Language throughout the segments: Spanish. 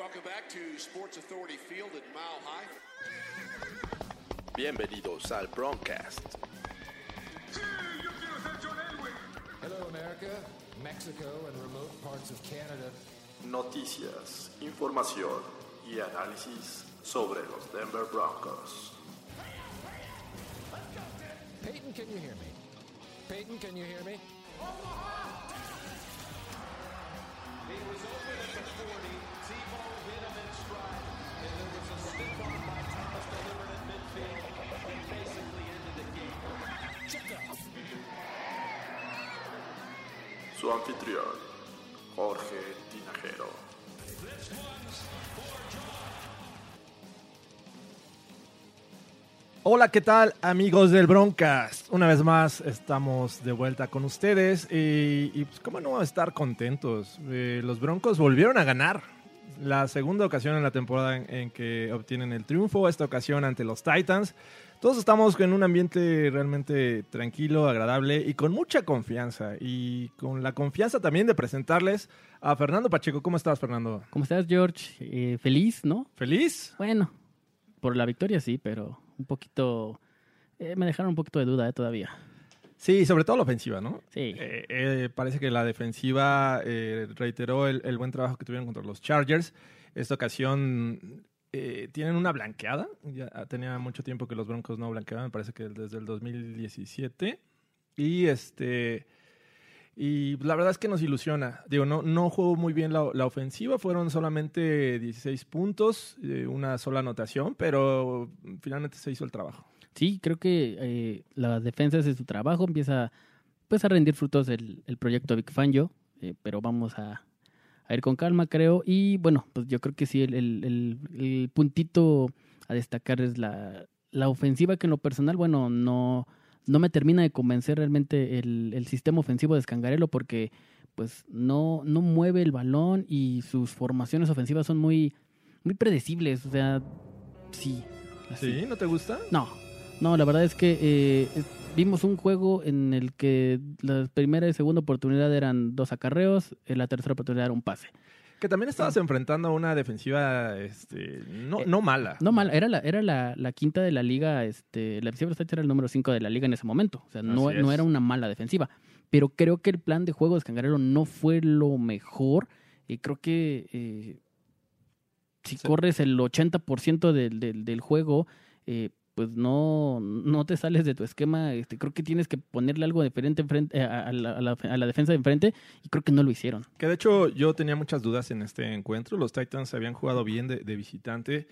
Welcome back to Sports Authority Field at Mile High. Bienvenidos al Broncast. Hello, America, Mexico, and remote parts of Canada. Noticias, información y análisis sobre los Denver Broncos. Peyton, can you hear me? Peyton, can you hear me? Su anfitrión, Jorge Tinajero. Hola, ¿qué tal amigos del Broncast? Una vez más estamos de vuelta con ustedes y, y, pues cómo no estar contentos. Eh, los Broncos volvieron a ganar la segunda ocasión en la temporada en, en, que obtienen el triunfo, esta ocasión ante los Titans. Todos estamos en un ambiente realmente tranquilo, agradable y con mucha confianza. Y con la confianza también de presentarles a Fernando Pacheco. ¿Cómo estás, Fernando? ¿Cómo estás, George? Eh, ¿Feliz, no? ¿Feliz? Bueno, por la victoria sí, pero un poquito... Eh, me dejaron un poquito de duda eh, todavía. Sí, sobre todo la ofensiva, ¿no? Sí. Eh, eh, parece que la defensiva eh, reiteró el, el, buen trabajo que tuvieron contra los Chargers. Esta ocasión eh, tienen una blanqueada. Ya tenía mucho tiempo que los Broncos no blanqueaban, me parece que desde el 2017. Y este. Y la verdad es que nos ilusiona. Digo, no, no jugó muy bien la, la ofensiva, fueron solamente 16 puntos, eh, una sola anotación, pero finalmente se hizo el trabajo. Sí, creo que eh, la defensa hace su trabajo, empieza pues, a rendir frutos el, el proyecto Big Fangio, eh, pero vamos a, a, ir con calma, creo. Y bueno, pues yo creo que sí, el, el, el puntito a destacar es la, la, ofensiva que en lo personal, bueno, no, no me termina de convencer realmente el, sistema ofensivo de Scangarello porque pues no, no mueve el balón y sus formaciones ofensivas son muy, muy predecibles. O sea, sí. Así. ¿Sí? ¿No te gusta? No, no, la verdad es que eh, vimos un juego en el que la primera y segunda oportunidad eran dos acarreos, en la tercera oportunidad era un pase. Que también estabas sí. enfrentando a una defensiva este, no, no mala. No mala, era la, era la, la quinta de la liga, este, la defensiva era el número 5 de la liga en ese momento. O sea, no, no, era una mala defensiva. Pero creo que el plan de juego de Scangarello no fue lo mejor. Y creo que eh, si sí. corres el 80% del, del, del juego, eh, pues no, no te sales de tu esquema. Este, creo que tienes que ponerle algo diferente enfrente, a, a, la, a, la, a, la, defensa de enfrente y creo que no lo hicieron. Que de hecho yo tenía muchas dudas en este encuentro. Los Titans habían jugado bien de visitante.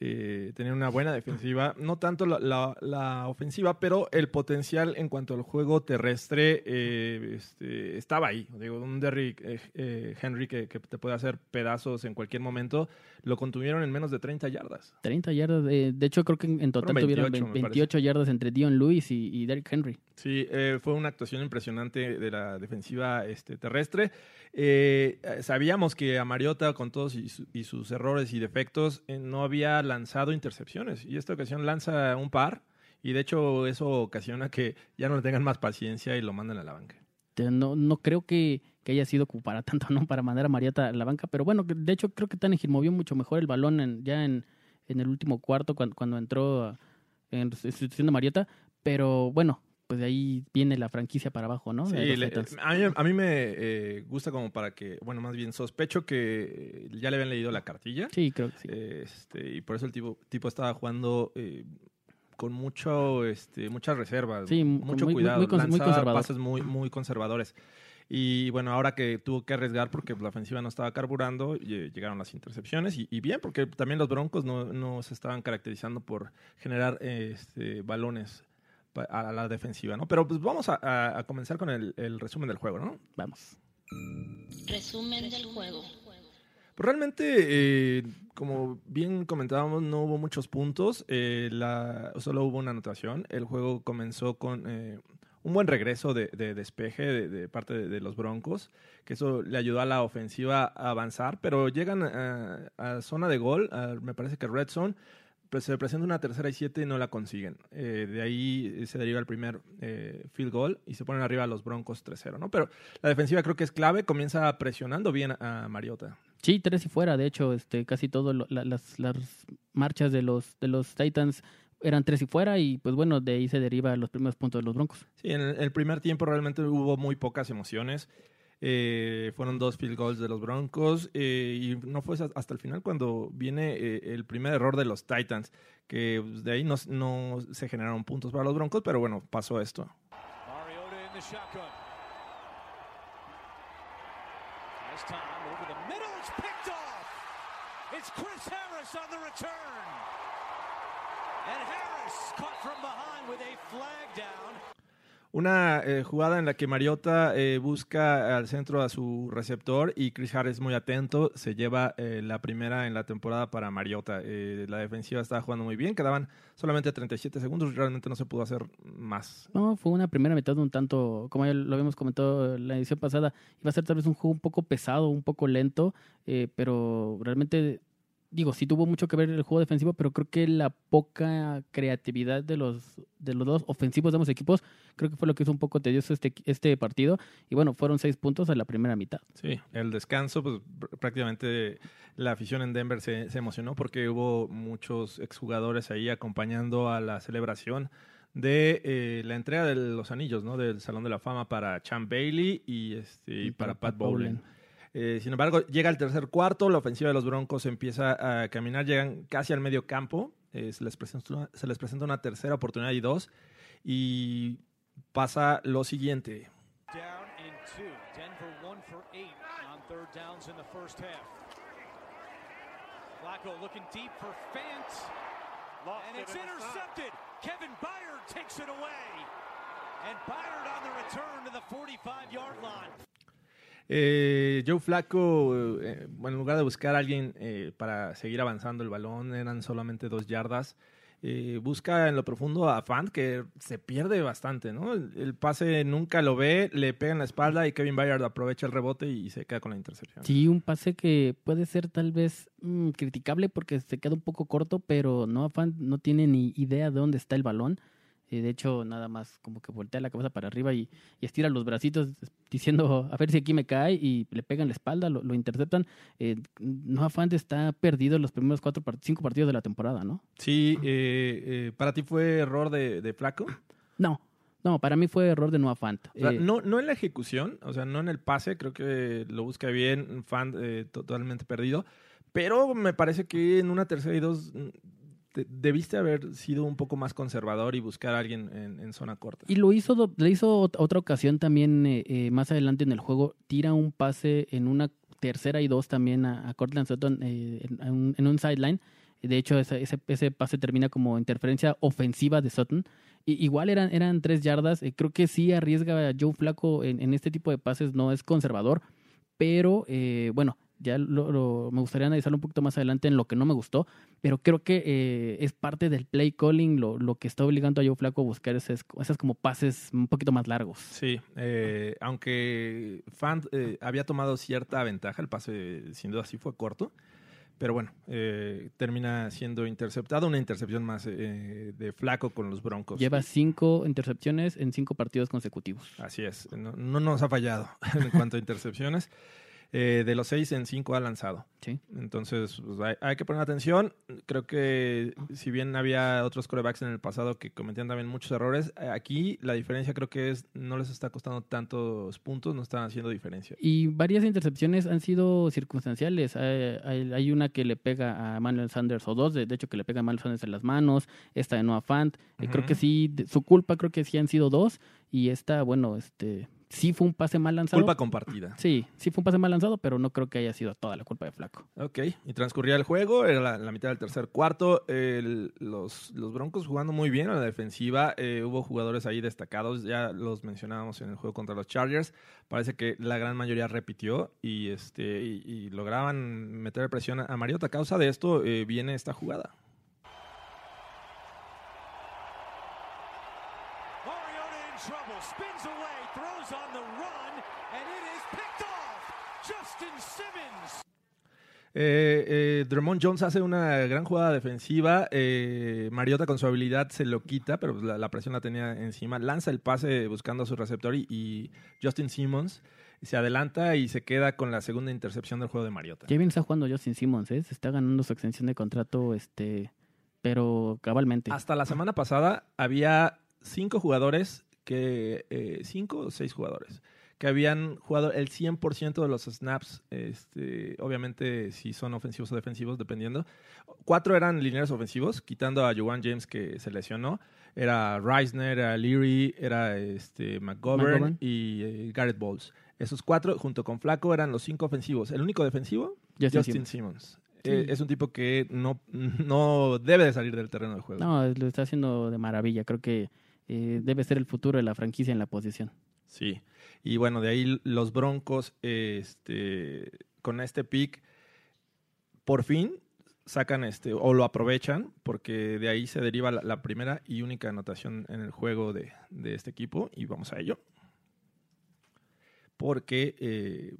Eh, tenían una buena defensiva, no tanto la, la, la, ofensiva, pero el potencial en cuanto al juego terrestre eh, este, estaba ahí. Digo, un Derrick eh, Henry que, que, te puede hacer pedazos en cualquier momento, lo contuvieron en menos de 30 yardas. 30 yardas, de, de hecho creo que en total 28, tuvieron 28 yardas entre Dion Lewis y, y Derrick Henry. Sí, eh, fue una actuación impresionante de la defensiva este, terrestre. Eh, sabíamos que a Mariota, con todos y, su, y sus errores y defectos, eh, no había lanzado intercepciones. Y esta ocasión lanza un par. Y de hecho, eso ocasiona que ya no le tengan más paciencia y lo manden a la banca. No, no creo que, que haya sido para tanto, ¿no? Para mandar a Mariota a la banca. Pero bueno, de hecho, creo que Tannehill movió mucho mejor el balón en, ya en, en el último cuarto, cuando, cuando entró en sustitución de Mariota. Pero bueno, pues de ahí viene la franquicia para abajo, ¿no? Sí, le, a, mí, a, mí, me eh, gusta como para que, bueno, más bien sospecho que ya le habían leído la cartilla. Sí, creo que sí. Este, y por eso el tipo, tipo estaba jugando eh, con mucho, este, muchas reservas, sí, mucho muy, cuidado, muy, muy, muy conservador. pases muy, muy conservadores. Y bueno, ahora que tuvo que arriesgar porque la ofensiva no estaba carburando, llegaron las intercepciones. Y, y bien, porque también los Broncos no, no, se estaban caracterizando por generar este, balones a la defensiva, ¿no? Pero pues vamos a, a, a comenzar con el, el, resumen del juego, ¿no? Vamos. Resumen del juego. Pues realmente, eh, como bien comentábamos, no hubo muchos puntos, eh, la, solo hubo una anotación. El juego comenzó con eh, un buen regreso de, de despeje de, de parte de, de, los Broncos, que eso le ayudó a la ofensiva a avanzar, pero llegan a, a zona de gol, a, me parece que Red Zone, pues se presenta una tercera y siete y no la consiguen. Eh, de ahí se deriva el primer eh, field goal y se ponen arriba los Broncos 3-0, ¿no? Pero la defensiva creo que es clave, comienza presionando bien a Mariota. Sí, tres y fuera, de hecho, este, casi todas las, las marchas de los, de los Titans eran tres y fuera y pues bueno, de ahí se deriva los primeros puntos de los Broncos. Sí, en el, el primer tiempo realmente hubo muy pocas emociones. Eh, fueron dos field goals de los Broncos eh, y no fue hasta el final cuando viene eh, el primer error de los Titans, que pues, de ahí no, no se generaron puntos para los Broncos, pero bueno, pasó esto. Una eh, jugada en la que Mariota eh, busca al centro a su receptor y Chris Harris muy atento se lleva eh, la primera en la temporada para Mariota. Eh, la defensiva estaba jugando muy bien, quedaban solamente 37 segundos realmente no se pudo hacer más. No, fue una primera mitad un tanto, como ya lo habíamos comentado en la edición pasada, iba a ser tal vez un juego un poco pesado, un poco lento, pero realmente digo, sí tuvo mucho que ver el juego defensivo, pero creo que la poca creatividad de los, de los dos ofensivos de ambos equipos, creo que fue lo que hizo un poco tedioso este, este partido. Y bueno, fueron seis puntos en la primera mitad. Sí, el descanso, pues prácticamente la afición en Denver se, se emocionó porque hubo muchos exjugadores ahí acompañando a la celebración de eh, la entrega de los anillos, ¿no? Del Salón de la Fama para Champ Bailey y, este, y para, para, Pat Bowlen. Eh, sin embargo, llega el tercer cuarto, la ofensiva de los Broncos empieza a caminar, llegan casi al medio campo, eh, se, les presenta una, se les presenta una tercera oportunidad y dos, y pasa lo siguiente. Down in two. Denver one for eight on third downs in the first half. Flacco looking deep for Fant. and it's intercepted. Kevin Byard takes it away. And Byard on the return to the 45-yard line. Eh, Joe Flaco, eh, bueno, en lugar de buscar a alguien eh, para seguir avanzando el balón, eran solamente dos yardas. Eh, busca en lo profundo a Fant, que se pierde bastante, ¿no? El, pase nunca lo ve, le pega en la espalda y Kevin Byard aprovecha el rebote y se queda con la intercepción. Sí, un pase que puede ser tal vez mmm, criticable porque se queda un poco corto, pero no Fant no tiene ni idea de dónde está el balón. De hecho, nada más como que voltea la cabeza para arriba y, y, estira los bracitos diciendo a ver si aquí me cae y le pegan la espalda, lo, lo interceptan. Eh, Noah Fant está perdido en los primeros cuatro, cinco partidos de la temporada, ¿no? Sí, eh, eh, ¿para ti fue error de, de Flaco? No, no, para mí fue error de Noah Fant. O sea, eh, no, no en la ejecución, o sea, no en el pase, creo que lo busca bien, Fant eh, totalmente perdido, pero me parece que en una tercera y dos debiste haber sido un poco más conservador y buscar a alguien en, zona corta. Y lo hizo, le hizo otra ocasión también eh, eh, más adelante en el juego, tira un pase en una tercera y dos también a, a Cortland Sutton eh, en, un, sideline. De hecho, ese, pase termina como interferencia ofensiva de Sutton. Y, igual eran, eran tres yardas. Creo que sí arriesga a Joe Flaco en, este tipo de pases, no es conservador. Pero bueno, ya me gustaría analizarlo un poquito más adelante en lo que no me gustó, pero creo que eh, es parte del play calling lo, lo, que está obligando a Joe Flaco a buscar esos, esos como pases un poquito más largos. Sí, eh, aunque Fant eh, había tomado cierta ventaja, el pase sin duda sí fue corto, pero bueno, eh, termina siendo interceptado, una intercepción más eh, de flaco con los Broncos. Lleva cinco intercepciones en cinco partidos consecutivos. Así es, no, no nos ha fallado en cuanto a intercepciones. Eh, de los seis en cinco ha lanzado. Sí. Entonces, pues, hay, hay, que poner atención. Creo que si bien había otros corebacks en el pasado que cometían también muchos errores, aquí la diferencia creo que es no les está costando tantos puntos, no están haciendo diferencia. Y varias intercepciones han sido circunstanciales. Hay, hay, hay una que le pega a Manuel Sanders, o dos, de, de, hecho, que le pega a Manuel Sanders en las manos. Esta de Noah Fant. Uh -huh. Creo que sí, de, su culpa creo que sí han sido dos. Y esta, bueno, este sí fue un pase mal lanzado. Culpa compartida. Sí, sí fue un pase mal lanzado, pero no creo que haya sido toda la culpa de Flaco. Ok, y transcurría el juego, era la, la mitad del tercer cuarto, el, los, los, Broncos jugando muy bien a la defensiva, eh, hubo jugadores ahí destacados, ya los mencionábamos en el juego contra los Chargers, parece que la gran mayoría repitió y, este, y, y lograban meter presión a Mariota. A causa de esto eh, viene esta jugada. Eh, eh, Drummond Jones hace una gran jugada defensiva. Eh, Mariota con su habilidad se lo quita, pero la, la, presión la tenía encima. Lanza el pase buscando a su receptor y, y Justin Simmons se adelanta y se queda con la segunda intercepción del juego de Mariota. Qué bien está jugando Justin Simmons, ¿eh? Se está ganando su extensión de contrato, este, pero cabalmente. Hasta la semana pasada había cinco jugadores que, eh, cinco o seis jugadores que habían jugado el 100% de los snaps, este, obviamente si son ofensivos o defensivos, dependiendo. Cuatro eran lineales ofensivos, quitando a Joan James que se lesionó. Era Reisner, era Leary, era este, McGovern, McGovern. y eh, Garrett Bowles. Esos cuatro, junto con Flaco, eran los cinco ofensivos. El único defensivo, Justin Justin, Simmons. Eh, es un tipo que no, no debe de salir del terreno de juego. No, lo está haciendo de maravilla. Creo que eh, debe ser el futuro de la franquicia en la posición. Sí. Y bueno, de ahí los Broncos, este, con este pick, por fin sacan este, o lo aprovechan, porque de ahí se deriva la, primera y única anotación en el juego de, de este equipo. Y vamos a ello. Porque eh,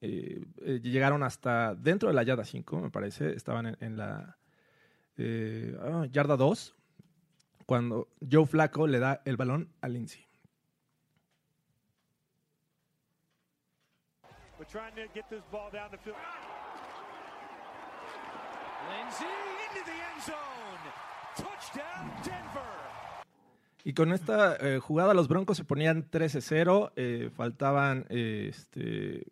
eh, llegaron hasta dentro de la yarda 5, me parece. Estaban en, en la ah, yarda 2, cuando Joe Flaco le da el balón a Lindsay. We're trying to get this ball down the field. Lindsay into the end zone. Touchdown, Denver. Y con esta eh, jugada los Broncos se ponían 13-0, eh, faltaban eh, este,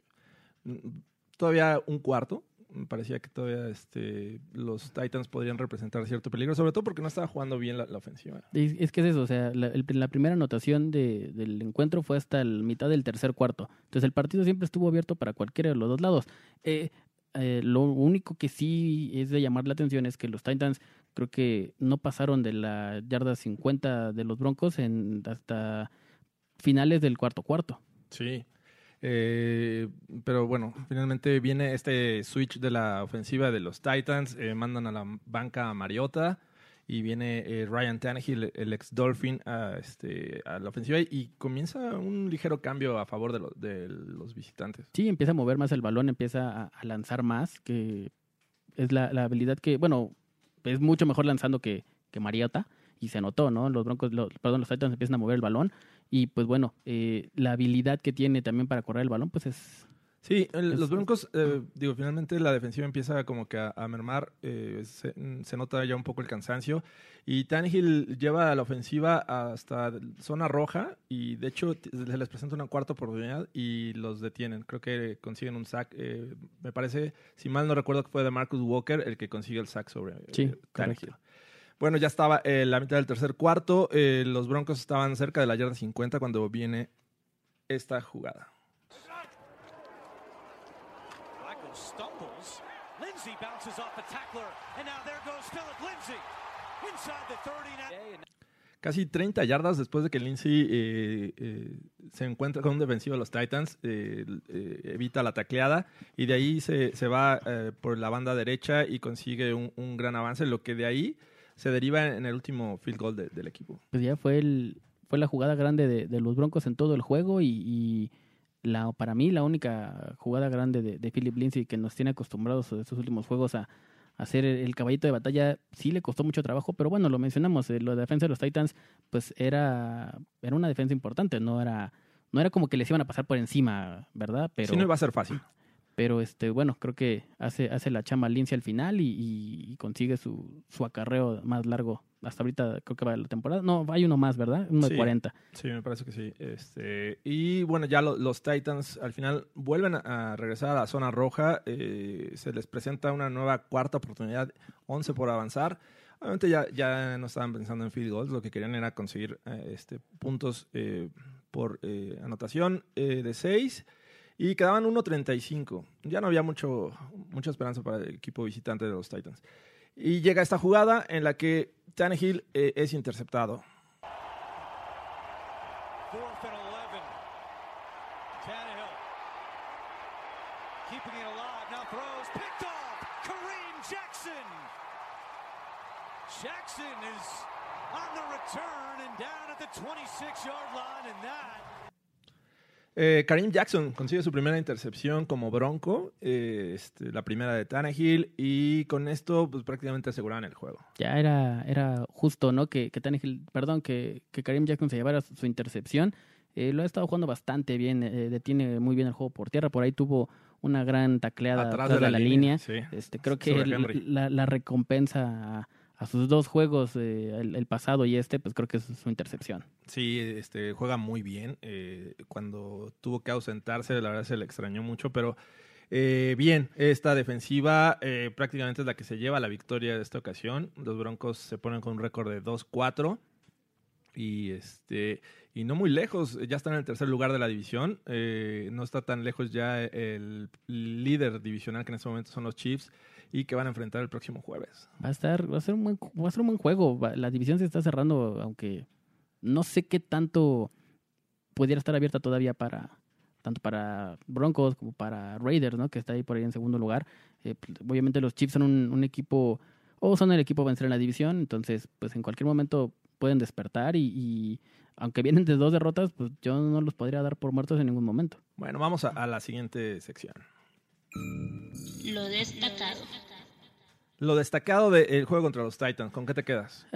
mm, todavía un cuarto. Parecía que todavía este, los Titans podrían representar cierto peligro, sobre todo porque no estaba jugando bien la, la ofensiva. Es, es que es eso, o sea, la, el- la primera anotación de- del encuentro fue hasta la mitad del tercer cuarto. Entonces el partido siempre estuvo abierto para cualquiera de los dos lados. Eh, eh, lo único que sí es de llamar la atención es que los Titans creo que no pasaron de la yarda 50 de los Broncos en hasta finales del cuarto cuarto. Sí. Eh, pero bueno, finalmente viene este switch de la ofensiva de los Titans, eh, mandan a la banca a Mariota y viene eh, Ryan Tannehill, el ex Dolphin, a, este, a la ofensiva y comienza un ligero cambio a favor de, lo- de los visitantes. Sí, empieza a mover más el balón, empieza a, lanzar más, que es la, la habilidad que, bueno, es mucho mejor lanzando que, que Mariota, y se notó, ¿no? Los Broncos, los, perdón, los Titans empiezan a mover el balón, y pues bueno, eh, la habilidad que tiene también para correr el balón, pues es... Sí, el- Es- los Broncos, eh, digo, finalmente la defensiva empieza como que a, a mermar, eh, se, se nota ya un poco el cansancio y Tannehill lleva a la ofensiva hasta zona roja y de hecho les presenta una cuarta oportunidad y los detienen. Creo que consiguen un sack, eh, me parece, si mal no recuerdo que fue de Marcus Walker el que consigue el sack sobre eh, Sí, Tannehill. correcto. Bueno, ya estaba eh, la mitad del tercer cuarto, eh, los Broncos estaban cerca de la yarda 50 cuando viene esta jugada. Flacco stumbles. Lindsay bounces off a tackler. And now there goes Philip Lindsay. Inside the 30 now. Casi 30 yardas después de que Lindsay eh, eh, se encuentra con un defensivo de los Titans, eh, eh, evita la tacleada y de ahí se, se va por la banda derecha y consigue un, un gran avance, lo que de ahí se deriva en el último field goal de- del equipo. Pues ya fue el fue la jugada grande de, de los Broncos en todo el juego y, y la para mí la única jugada grande de, de Philip Lindsay que nos tiene acostumbrados estos últimos juegos a, ser el, caballito de batalla sí le costó mucho trabajo pero bueno lo mencionamos eh, la defensa de los Titans pues era era una defensa importante no era no era como que les iban a pasar por encima verdad pero si no iba a ser fácil. Pero este bueno creo que hace hace la chamba Lindsay al final y, y- y consigue su, su acarreo más largo hasta ahorita creo que va la temporada no hay uno más verdad uno de Sí. 40 Sí, me parece que sí. Este, y bueno, ya lo- los Titans al final vuelven a, regresar a la zona roja. eh, se les presenta una nueva cuarta oportunidad, 11 por avanzar. Obviamente ya, ya no estaban pensando en field goals, lo que querían era conseguir eh, este, puntos eh, por eh, anotación de 6 y quedaban 1.35. Ya no había mucho, mucha esperanza para el equipo visitante de los Titans. Y llega esta jugada en la que Tannehill eh, es interceptado. Fourth and 11. Tannehill. Keeping it alive. Now throws. Picked off. Kareem Jackson. Jackson is on the return and down at the 26 yard line. And that Eh, Kareem Jackson consigue su primera intercepción como Bronco, eh, este, la primera de Tannehill, y con esto pues, prácticamente aseguraban el juego. ya era era justo no que que Tannehill- perdón que que Karim Jackson se llevara su, su intercepción Eh, lo ha estado jugando bastante bien, eh, detiene muy bien el juego por tierra. Por ahí tuvo una gran tacleada Atrás atrás, de, la, línea. sí. Este, creo que la, la recompensa a, a sus dos juegos, eh, el, el pasado y este, pues creo que es su intercepción. Sí, este, juega muy bien. eh, cuando tuvo que ausentarse, la verdad se le extrañó mucho, pero eh, bien, esta defensiva eh, prácticamente es la que se lleva la victoria de esta ocasión. Los Broncos se ponen con un récord de 2-4 y este y no muy lejos, ya están en el tercer lugar de la división. eh, no está tan lejos ya el líder divisional que en este momento son los Chiefs y que van a enfrentar el próximo jueves. Va a estar, va a ser un buen, va a ser un buen juego. La división se está cerrando, aunque no sé qué tanto pudiera estar abierta todavía para tanto para Broncos como para Raiders, ¿no? Que está ahí por ahí en segundo lugar. Eh, pues, obviamente los Chiefs son un, un equipo o son el equipo a vencer en la división, entonces pues en cualquier momento pueden despertar y, y aunque vienen de dos derrotas, pues yo no los podría dar por muertos en ningún momento. Bueno, vamos a- a la siguiente sección. Lo destacado. Lo destacado del juego contra los Titans, ¿con qué te quedas?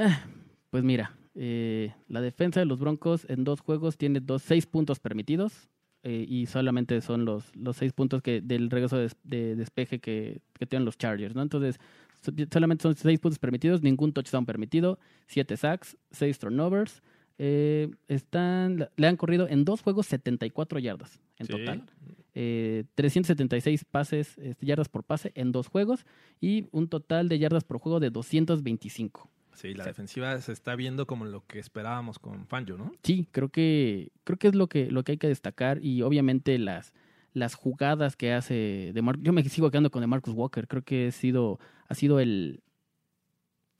Pues mira, eh, la defensa de los Broncos en dos juegos tiene dos, seis puntos permitidos eh, y solamente son los, los seis puntos que del regreso de, de despeje que, que tienen los Chargers, ¿no? Entonces, so- solamente son seis puntos permitidos, ningún touchdown permitido, siete sacks, seis turnovers. Eh, están, le han corrido en dos juegos 74 yardas en Sí. total. Eh, 376 pases, este, yardas por pase en dos juegos y un total de yardas por juego de 225. Sí, la defensiva se está viendo como lo que esperábamos con Fangio, ¿no? Sí, creo que creo que es lo que lo que hay que destacar y obviamente las las jugadas que hace de Mar yo me sigo quedando con de Marcus Walker, creo que ha sido ha sido el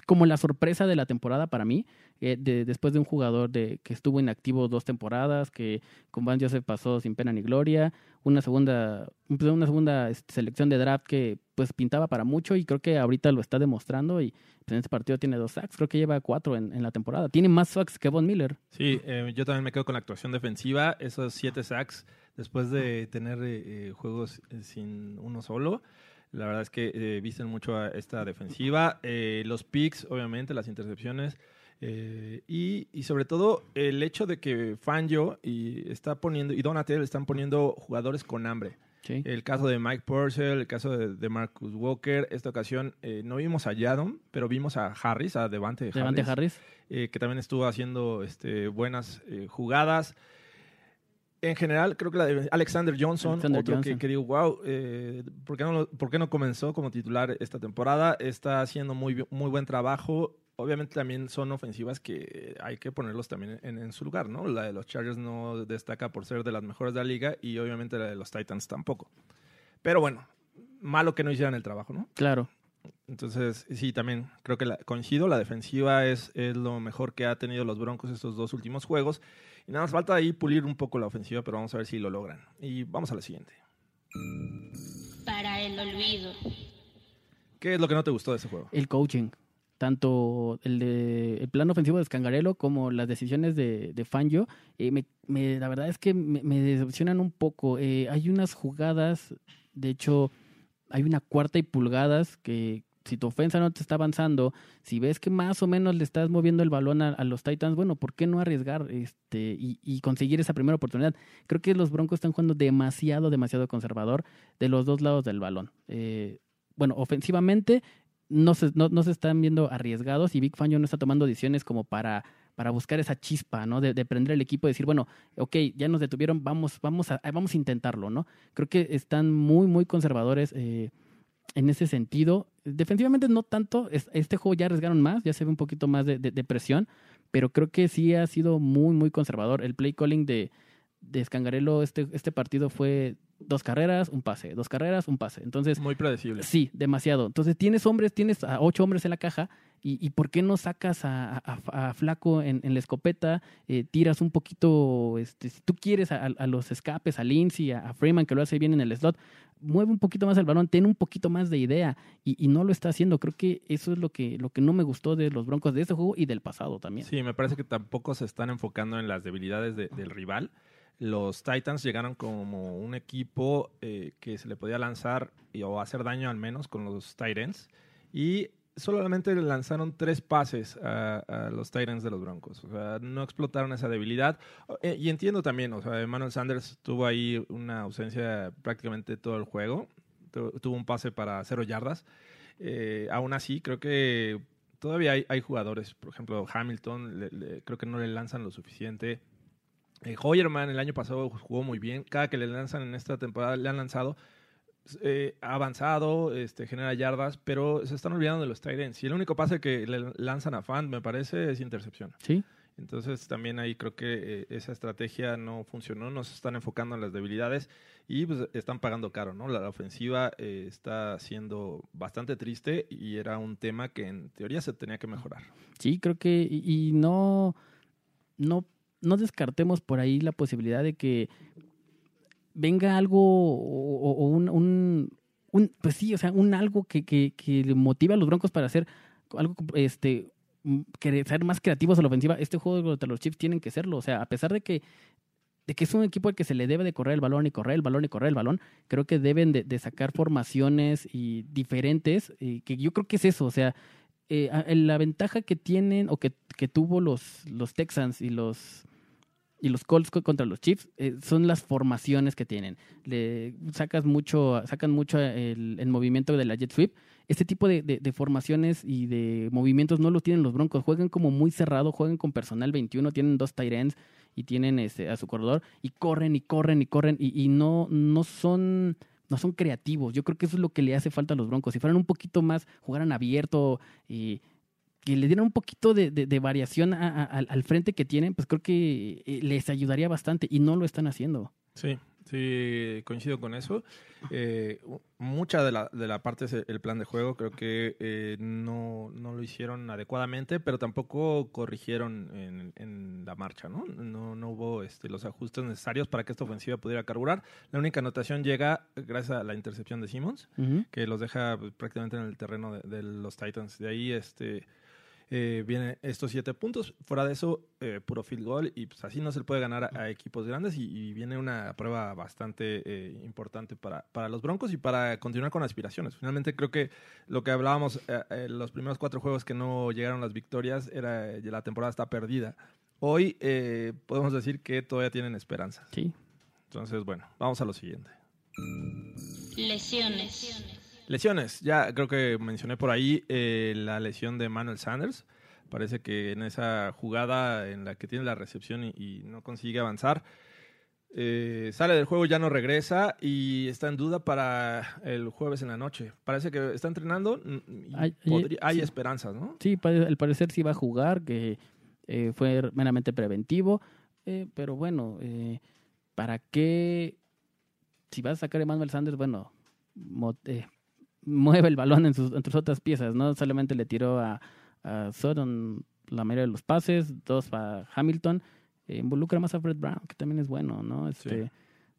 como la sorpresa de la temporada para mí, eh, de- después de un jugador de, que estuvo inactivo dos temporadas, que con Van Joseph pasó sin pena ni gloria, una segunda, pues, una segunda este, selección de draft que pues pintaba para mucho y creo que ahorita lo está demostrando y pues, en este partido tiene dos sacks, creo que lleva cuatro en, en la temporada, tiene más sacks que Von Miller. Sí, eh, yo también me quedo con la actuación defensiva, esos siete sacks después de tener eh, eh, juegos eh, sin uno solo. La verdad es que eh, visten mucho a esta defensiva. Eh, los picks, obviamente, las intercepciones. eh, y, y sobre todo el hecho de que Fangio y está poniendo y Donatel están poniendo jugadores con hambre. Sí. El caso de Mike Purcell, el caso de, de Marcus Walker. Esta ocasión eh, no vimos a Yadon, pero vimos a Harris, a Devante Harris Devante Harris. eh, que también estuvo haciendo este, buenas eh, jugadas. En general, creo que la de Alexander Johnson, Alexander otro Que, Johnson. que digo, wow, eh, ¿por, qué no, por qué no comenzó como titular esta temporada? Está haciendo muy, muy buen trabajo. Obviamente también son ofensivas que hay que ponerlos también en, en su lugar, ¿no? La de los Chargers no destaca por ser de las mejores de la liga y obviamente la de los Titans tampoco. Pero bueno, malo que no hicieran el trabajo, ¿no? Claro. Entonces, sí, también creo que la, coincido, la defensiva es, es lo mejor que ha tenido los Broncos estos dos últimos juegos. Y nada más falta ahí pulir un poco la ofensiva, pero vamos a ver si lo logran. Y vamos a la siguiente. Para el olvido. ¿Qué es lo que no te gustó de ese juego? El coaching. Tanto el, de, el plan ofensivo de Scangarello como las decisiones de, de Fangio, eh, me, me- la verdad es que me, me decepcionan un poco. Eh, hay unas jugadas, de hecho, hay una cuarta y pulgadas que si tu ofensa no te está avanzando, si ves que más o menos le estás moviendo el balón a, los Titans, bueno, ¿por qué no arriesgar este y, conseguir esa primera oportunidad? Creo que los Broncos están jugando demasiado, demasiado conservador de los dos lados del balón. Eh, bueno, ofensivamente no se, no, no se están viendo arriesgados y Big Fangio no está tomando decisiones como para, para buscar esa chispa, ¿no? De, de prender el equipo y decir, bueno, ok, ya nos detuvieron, vamos, vamos, a, vamos a intentarlo, ¿no? Creo que están muy, muy conservadores eh, en ese sentido. Defensivamente no tanto, es- este juego ya arriesgaron más, ya se ve un poquito más de- de presión, pero creo que sí ha sido muy, muy conservador. El play calling de, de Scangarello este, este partido fue dos carreras, un pase, dos carreras, un pase. Entonces, Muy predecible. Sí, demasiado. Entonces tienes hombres, tienes a ocho hombres en la caja y, y ¿por qué no sacas a, a- a Flaco en, en la escopeta? Eh, tiras un poquito, este, si tú quieres a, a los escapes, a Lindsay, a, a Freeman que lo hace bien en el slot, mueve un poquito más el balón, ten un poquito más de idea y, y no lo está haciendo. Creo que eso es lo que, lo que no me gustó de los Broncos de este juego y del pasado también. Sí, me parece que tampoco se están enfocando en las debilidades de- del rival. Los Titans llegaron como un equipo eh, que se le podía lanzar y, o hacer daño al menos con los Titans. Y solamente lanzaron tres pases a, los Titans de los Broncos. O sea, no explotaron esa debilidad. Eh, y entiendo también, o sea, Emmanuel Sanders tuvo ahí una ausencia prácticamente todo el juego. Tu- tuvo un pase para cero yardas. Eh, aún así, creo que todavía hay, jugadores, por ejemplo, Hamilton, creo que no le lanzan lo suficiente. Eh, Hoyerman el año pasado jugó muy bien. Cada que le lanzan en esta temporada, le han lanzado, eh, ha avanzado, este, genera yardas, pero se están olvidando de los tight ends. Y el único pase que le lanzan a Fan, me parece, es intercepción. Sí, Entonces también ahí creo que eh, esa estrategia no funcionó, no se están enfocando en las debilidades y pues están pagando caro, ¿no? La, la ofensiva eh, está siendo bastante triste y era un tema que en teoría se tenía que mejorar. sí, creo que. Y, y no, no, no descartemos por ahí la posibilidad de que venga algo o, un, un, un- Pues sí, o sea, un algo que, que, que motive a los Broncos para hacer algo. este querer ser más creativos a la ofensiva. Este juego contra los Chiefs tienen que serlo. O sea, a pesar de que de que es un equipo al que se le debe de correr el balón y correr el balón y correr el balón, creo que deben de, sacar formaciones y diferentes, y que yo creo que es eso, o sea, eh, la ventaja que tienen o que, que tuvo los, los Texans y los y los Colts co- contra los Chiefs eh, son las formaciones que tienen. Le sacas mucho, sacan mucho el, movimiento de la jet sweep. Este tipo de, de- formaciones y de movimientos no lo tienen los Broncos. Juegan como muy cerrado, juegan con personal 21, tienen dos tight ends y tienen este, a su corredor y corren y corren y corren y, y no, no son no son creativos. Yo creo que eso es lo que le hace falta a los Broncos. Si fueran un poquito más, jugaran abierto y que le dieran un poquito de, de- de variación a- a- al, frente que tienen, pues creo que eh, les ayudaría bastante y no lo están haciendo. Sí, sí, coincido con eso. Eh, mucha de la, de la parte es el plan de juego, creo que eh, no, no lo hicieron adecuadamente, pero tampoco corrigieron en, en la marcha, ¿no? No, no hubo este, los ajustes necesarios para que esta ofensiva pudiera carburar. La única anotación llega gracias a la intercepción de Simmons, que los deja pues, prácticamente en el terreno de, de los Titans. De ahí este, eh, vienen estos siete puntos. Fuera de eso, eh, puro field goal. Y pues así no se le puede ganar a, a equipos grandes. Y, y viene una prueba bastante eh, importante para, para los Broncos y para continuar con aspiraciones. Finalmente, creo que lo que hablábamos eh, eh, los primeros cuatro juegos que no llegaron las victorias era la temporada está perdida. Hoy eh, podemos decir que todavía tienen esperanza. Sí. Entonces, bueno, vamos a lo siguiente. Lesiones. Lesiones, ya creo que mencioné por ahí eh, la lesión de Manuel Sanders. Parece que en esa jugada en la que tiene la recepción y, y no consigue avanzar, eh, sale del juego, ya no regresa y está en duda para el jueves en la noche. Parece que está entrenando y Hay- podría- hay sí. esperanzas, ¿no? Sí, al parecer sí va a jugar, que eh, fue meramente preventivo, eh, pero bueno, ¿para qué? Si vas a sacar a Emmanuel Sanders, bueno, eh, mueve el balón en sus, en sus otras piezas, ¿no? Solamente le tiró a, a Sutton la mayoría de los pases, dos a Hamilton, eh, involucra más a Fred Brown, que también es bueno, ¿no? Este, Sí.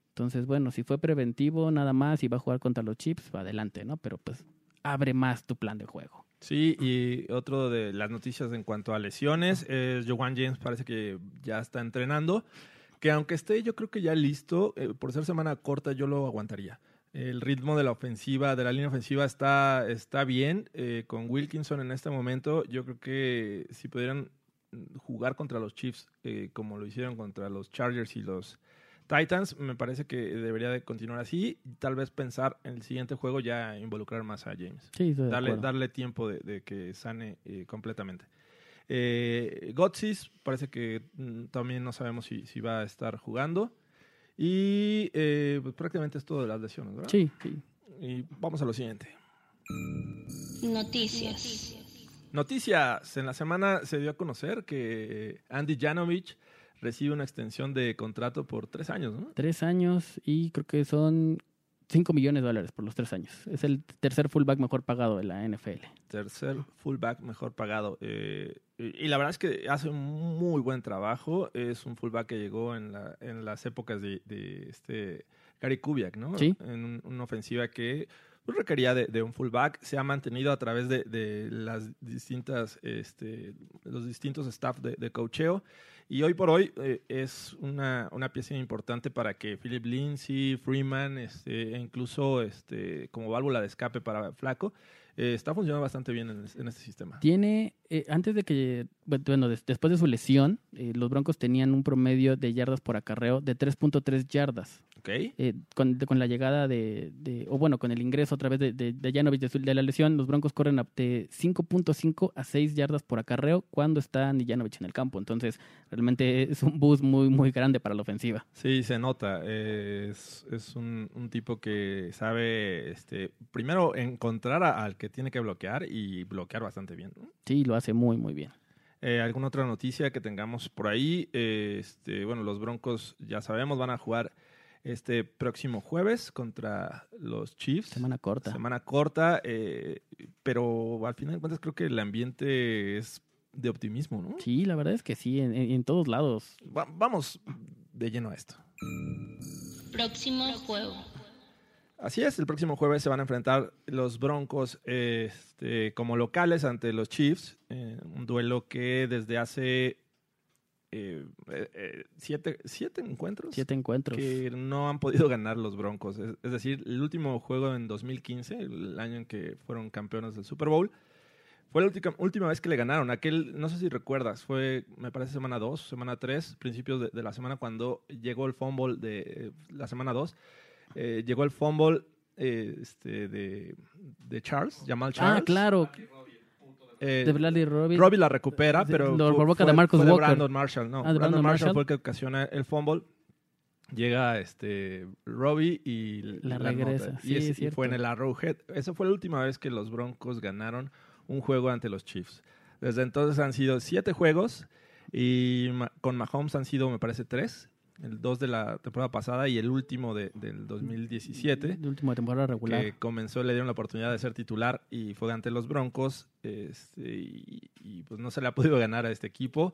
Entonces, bueno, si fue preventivo nada más y va a jugar contra los Chips, va adelante, ¿no? Pero pues abre más tu plan de juego. Sí, y otro de las noticias en cuanto a lesiones es Joan James parece que ya está entrenando, que aunque esté yo creo que ya listo, eh, por ser semana corta yo lo aguantaría. El ritmo de la ofensiva, de la línea ofensiva está, está bien. eh, con Wilkinson en este momento, yo creo que si pudieran jugar contra los Chiefs eh, como lo hicieron contra los Chargers y los Titans, me parece que debería de continuar así. y Tal vez pensar en el siguiente juego ya involucrar más a James Sí, darle, darle tiempo de, de que sane eh, completamente. Eh, Gotsis parece que mm, también no sabemos si, si va a estar jugando. Y eh, pues, prácticamente es todo de las lesiones, ¿verdad? Sí, sí. Y vamos a lo siguiente. Noticias. Noticias. En la semana se dio a conocer que Andy Janovich recibe una extensión de contrato por tres años, ¿no? Tres años y creo que son 5 millones de dólares por los tres años. Es el tercer fullback mejor pagado de la NFL. tercer fullback mejor pagado. Eh, y, y la verdad es que hace un muy buen trabajo. Es un fullback que llegó en, la- en las épocas de, de este Gary Kubiak, ¿no? Sí. En un- una ofensiva que pues, requería de, de un fullback. Se ha mantenido a través de, de las distintas, este, los distintos staff de, de coacheo. Y hoy por hoy eh, es una, una pieza importante para que Philip Lindsay, Freeman, este, e incluso este, como válvula de escape para Flaco, eh, está funcionando bastante bien en, este sistema. Tiene, eh, antes de que, bueno, des- después de su lesión, eh, los Broncos tenían un promedio de yardas por acarreo de 3.3 yardas. Eh, con, con la llegada de, de- o bueno, con el ingreso otra vez de, de, de Janovich de, de la lesión, los Broncos corren de 5.5 a 6 yardas por acarreo cuando está Janovich en el campo. Entonces, realmente es un boost muy, muy grande para la ofensiva. Sí, se nota. eh, es es un, un tipo que sabe, este, primero, encontrar a- al que tiene que bloquear y bloquear bastante bien. ¿no? Sí, lo hace muy, muy bien. Eh, ¿Alguna otra noticia que tengamos por ahí? Este, bueno, los Broncos, ya sabemos, van a jugar este próximo jueves contra los Chiefs. Semana corta. Semana corta, eh, pero al final de cuentas creo que el ambiente es de optimismo, ¿no? Sí, la verdad es que sí, en, en- en todos lados. Va- vamos de lleno a esto. Próximo juego. Así es, el próximo jueves se van a enfrentar los Broncos este, como locales ante los Chiefs. eh, un duelo que desde hace eh, eh, siete, siete encuentros Siete encuentros. que no han podido ganar los Broncos. Es, es decir, el último juego en 2015, el año en que fueron campeones del Super Bowl, fue la última, última vez que le ganaron. Aquel, no sé si recuerdas, fue, me parece, semana 2, semana 3, principios de, de la semana cuando llegó el fumble de eh, la semana 2. eh, llegó el fumble eh, este, de, de Charles, Jamal Charles. Ah, claro. Eh, De Bradley Robbie. Robbie la recupera, pero lo provoca de Marcus fue Walker. Brandon Marshall, no. Ah, Brandon, Brandon Marshall, Marshall. fue el que ocasiona el fumble. Llega este Robbie y La regresa, Y, sí, es y fue en el Arrowhead. Esa fue la última vez que los Broncos ganaron un juego ante los Chiefs. Desde entonces han sido siete juegos y con Mahomes han sido, me parece, tres. El dos de la temporada pasada y el último de- del 2017 De última temporada regular. que comenzó, le dieron la oportunidad de ser titular y fue ante los Broncos. este, y, y, pues no se le ha podido ganar a este equipo.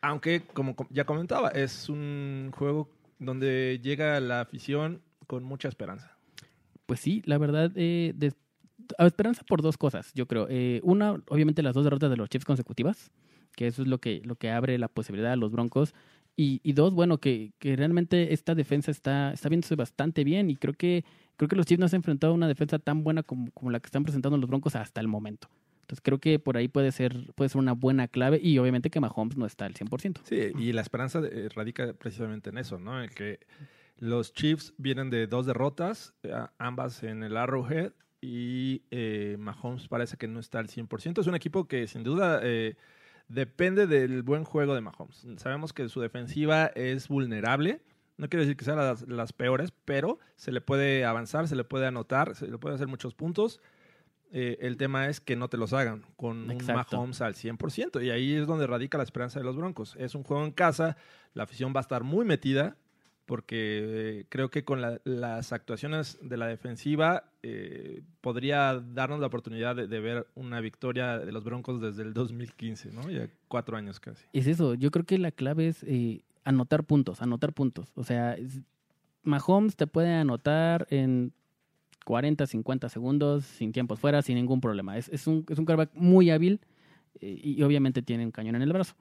Aunque, como com- ya comentaba, es un juego donde llega la afición con mucha esperanza. Pues sí, la verdad, eh, de- a esperanza por dos cosas, yo creo. Eh, una, obviamente las dos derrotas de los Chiefs consecutivas, que eso es lo que, lo que abre la posibilidad a los Broncos. Y, y dos, bueno, que, que realmente esta defensa está, está viéndose bastante bien y creo que, creo que los Chiefs no se han enfrentado a una defensa tan buena como, como la que están presentando los Broncos hasta el momento. Entonces creo que por ahí puede ser, puede ser una buena clave y obviamente que Mahomes no está al 100%. Sí, y la esperanza eh, radica precisamente en eso, ¿no? En que los Chiefs vienen de dos derrotas, eh, ambas en el Arrowhead, y eh, Mahomes parece que no está al 100%. Es un equipo que sin duda eh, depende del buen juego de Mahomes. Sabemos que su defensiva es vulnerable. No quiero decir que sean las, las peores, pero se le puede avanzar, se le puede anotar, se le puede hacer muchos puntos. Eh, el tema es que no te los hagan con Exacto. un Mahomes al 100%. Y ahí es donde radica la esperanza de los Broncos. Es un juego en casa, la afición va a estar muy metida, porque eh, creo que con la- las actuaciones de la defensiva eh, podría darnos la oportunidad de, ver una victoria de los Broncos desde el 2015, ¿no? Ya cuatro años casi. Es eso, yo creo que la clave es eh, anotar puntos, anotar puntos. O sea, es- Mahomes te puede anotar en 40, 50 segundos, sin tiempos fuera, sin ningún problema. Es, es un, es un muy hábil eh, y obviamente tiene un cañón en el brazo.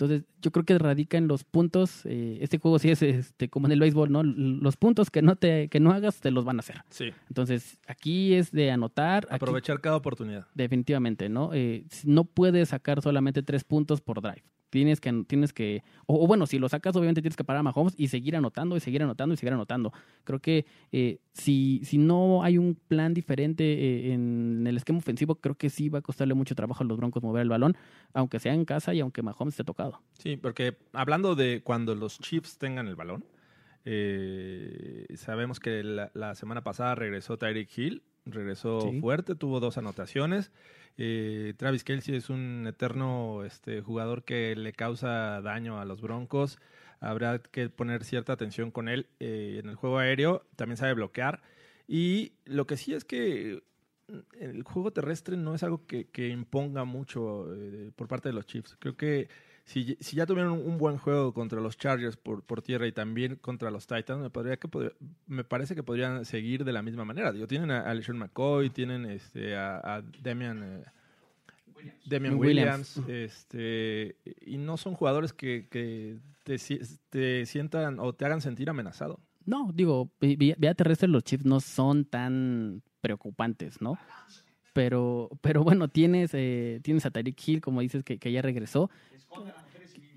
Entonces, yo creo que radica en los puntos. eh, este juego sí es este, como en el béisbol, ¿no? Los puntos que no, te, que no hagas te los van a hacer. Sí. Entonces, aquí es de anotar. aquí- Aprovechar cada oportunidad. Definitivamente, ¿no? Eh, no puedes sacar solamente tres puntos por drive. Tienes que, tienes que, o, bueno, si lo sacas, obviamente tienes que parar a Mahomes y seguir anotando y seguir anotando y seguir anotando. Creo que eh, si, si no hay un plan diferente eh, en el esquema ofensivo, creo que sí va a costarle mucho trabajo a los Broncos mover el balón, aunque sea en casa y aunque Mahomes esté tocado. Sí, porque hablando de cuando los Chiefs tengan el balón, eh, sabemos que la, la semana pasada regresó Tyreek Hill, regresó Sí. fuerte, tuvo dos anotaciones. Eh, Travis Kelsey es un eterno este, jugador que le causa daño a los Broncos. Habrá que poner cierta atención con él eh, en el juego aéreo. También sabe bloquear. Y lo que sí es que el juego terrestre no es algo que, que imponga mucho eh, por parte de los Chiefs. Creo que si, si ya tuvieron un buen juego contra los Chargers por, por tierra y también contra los Titans, me, podría que, me parece que podrían seguir de la misma manera. Digo, tienen a, a LeSean McCoy, tienen este, a, a Damian, eh, Damian Williams. Williams, este, y no son jugadores que, que te, te sientan o te hagan sentir amenazado. No, digo, vi- vía terrestre los Chiefs no son tan preocupantes, ¿no? Pero, pero bueno, tienes, eh, tienes a Tyreek Hill, como dices, que, que ya regresó.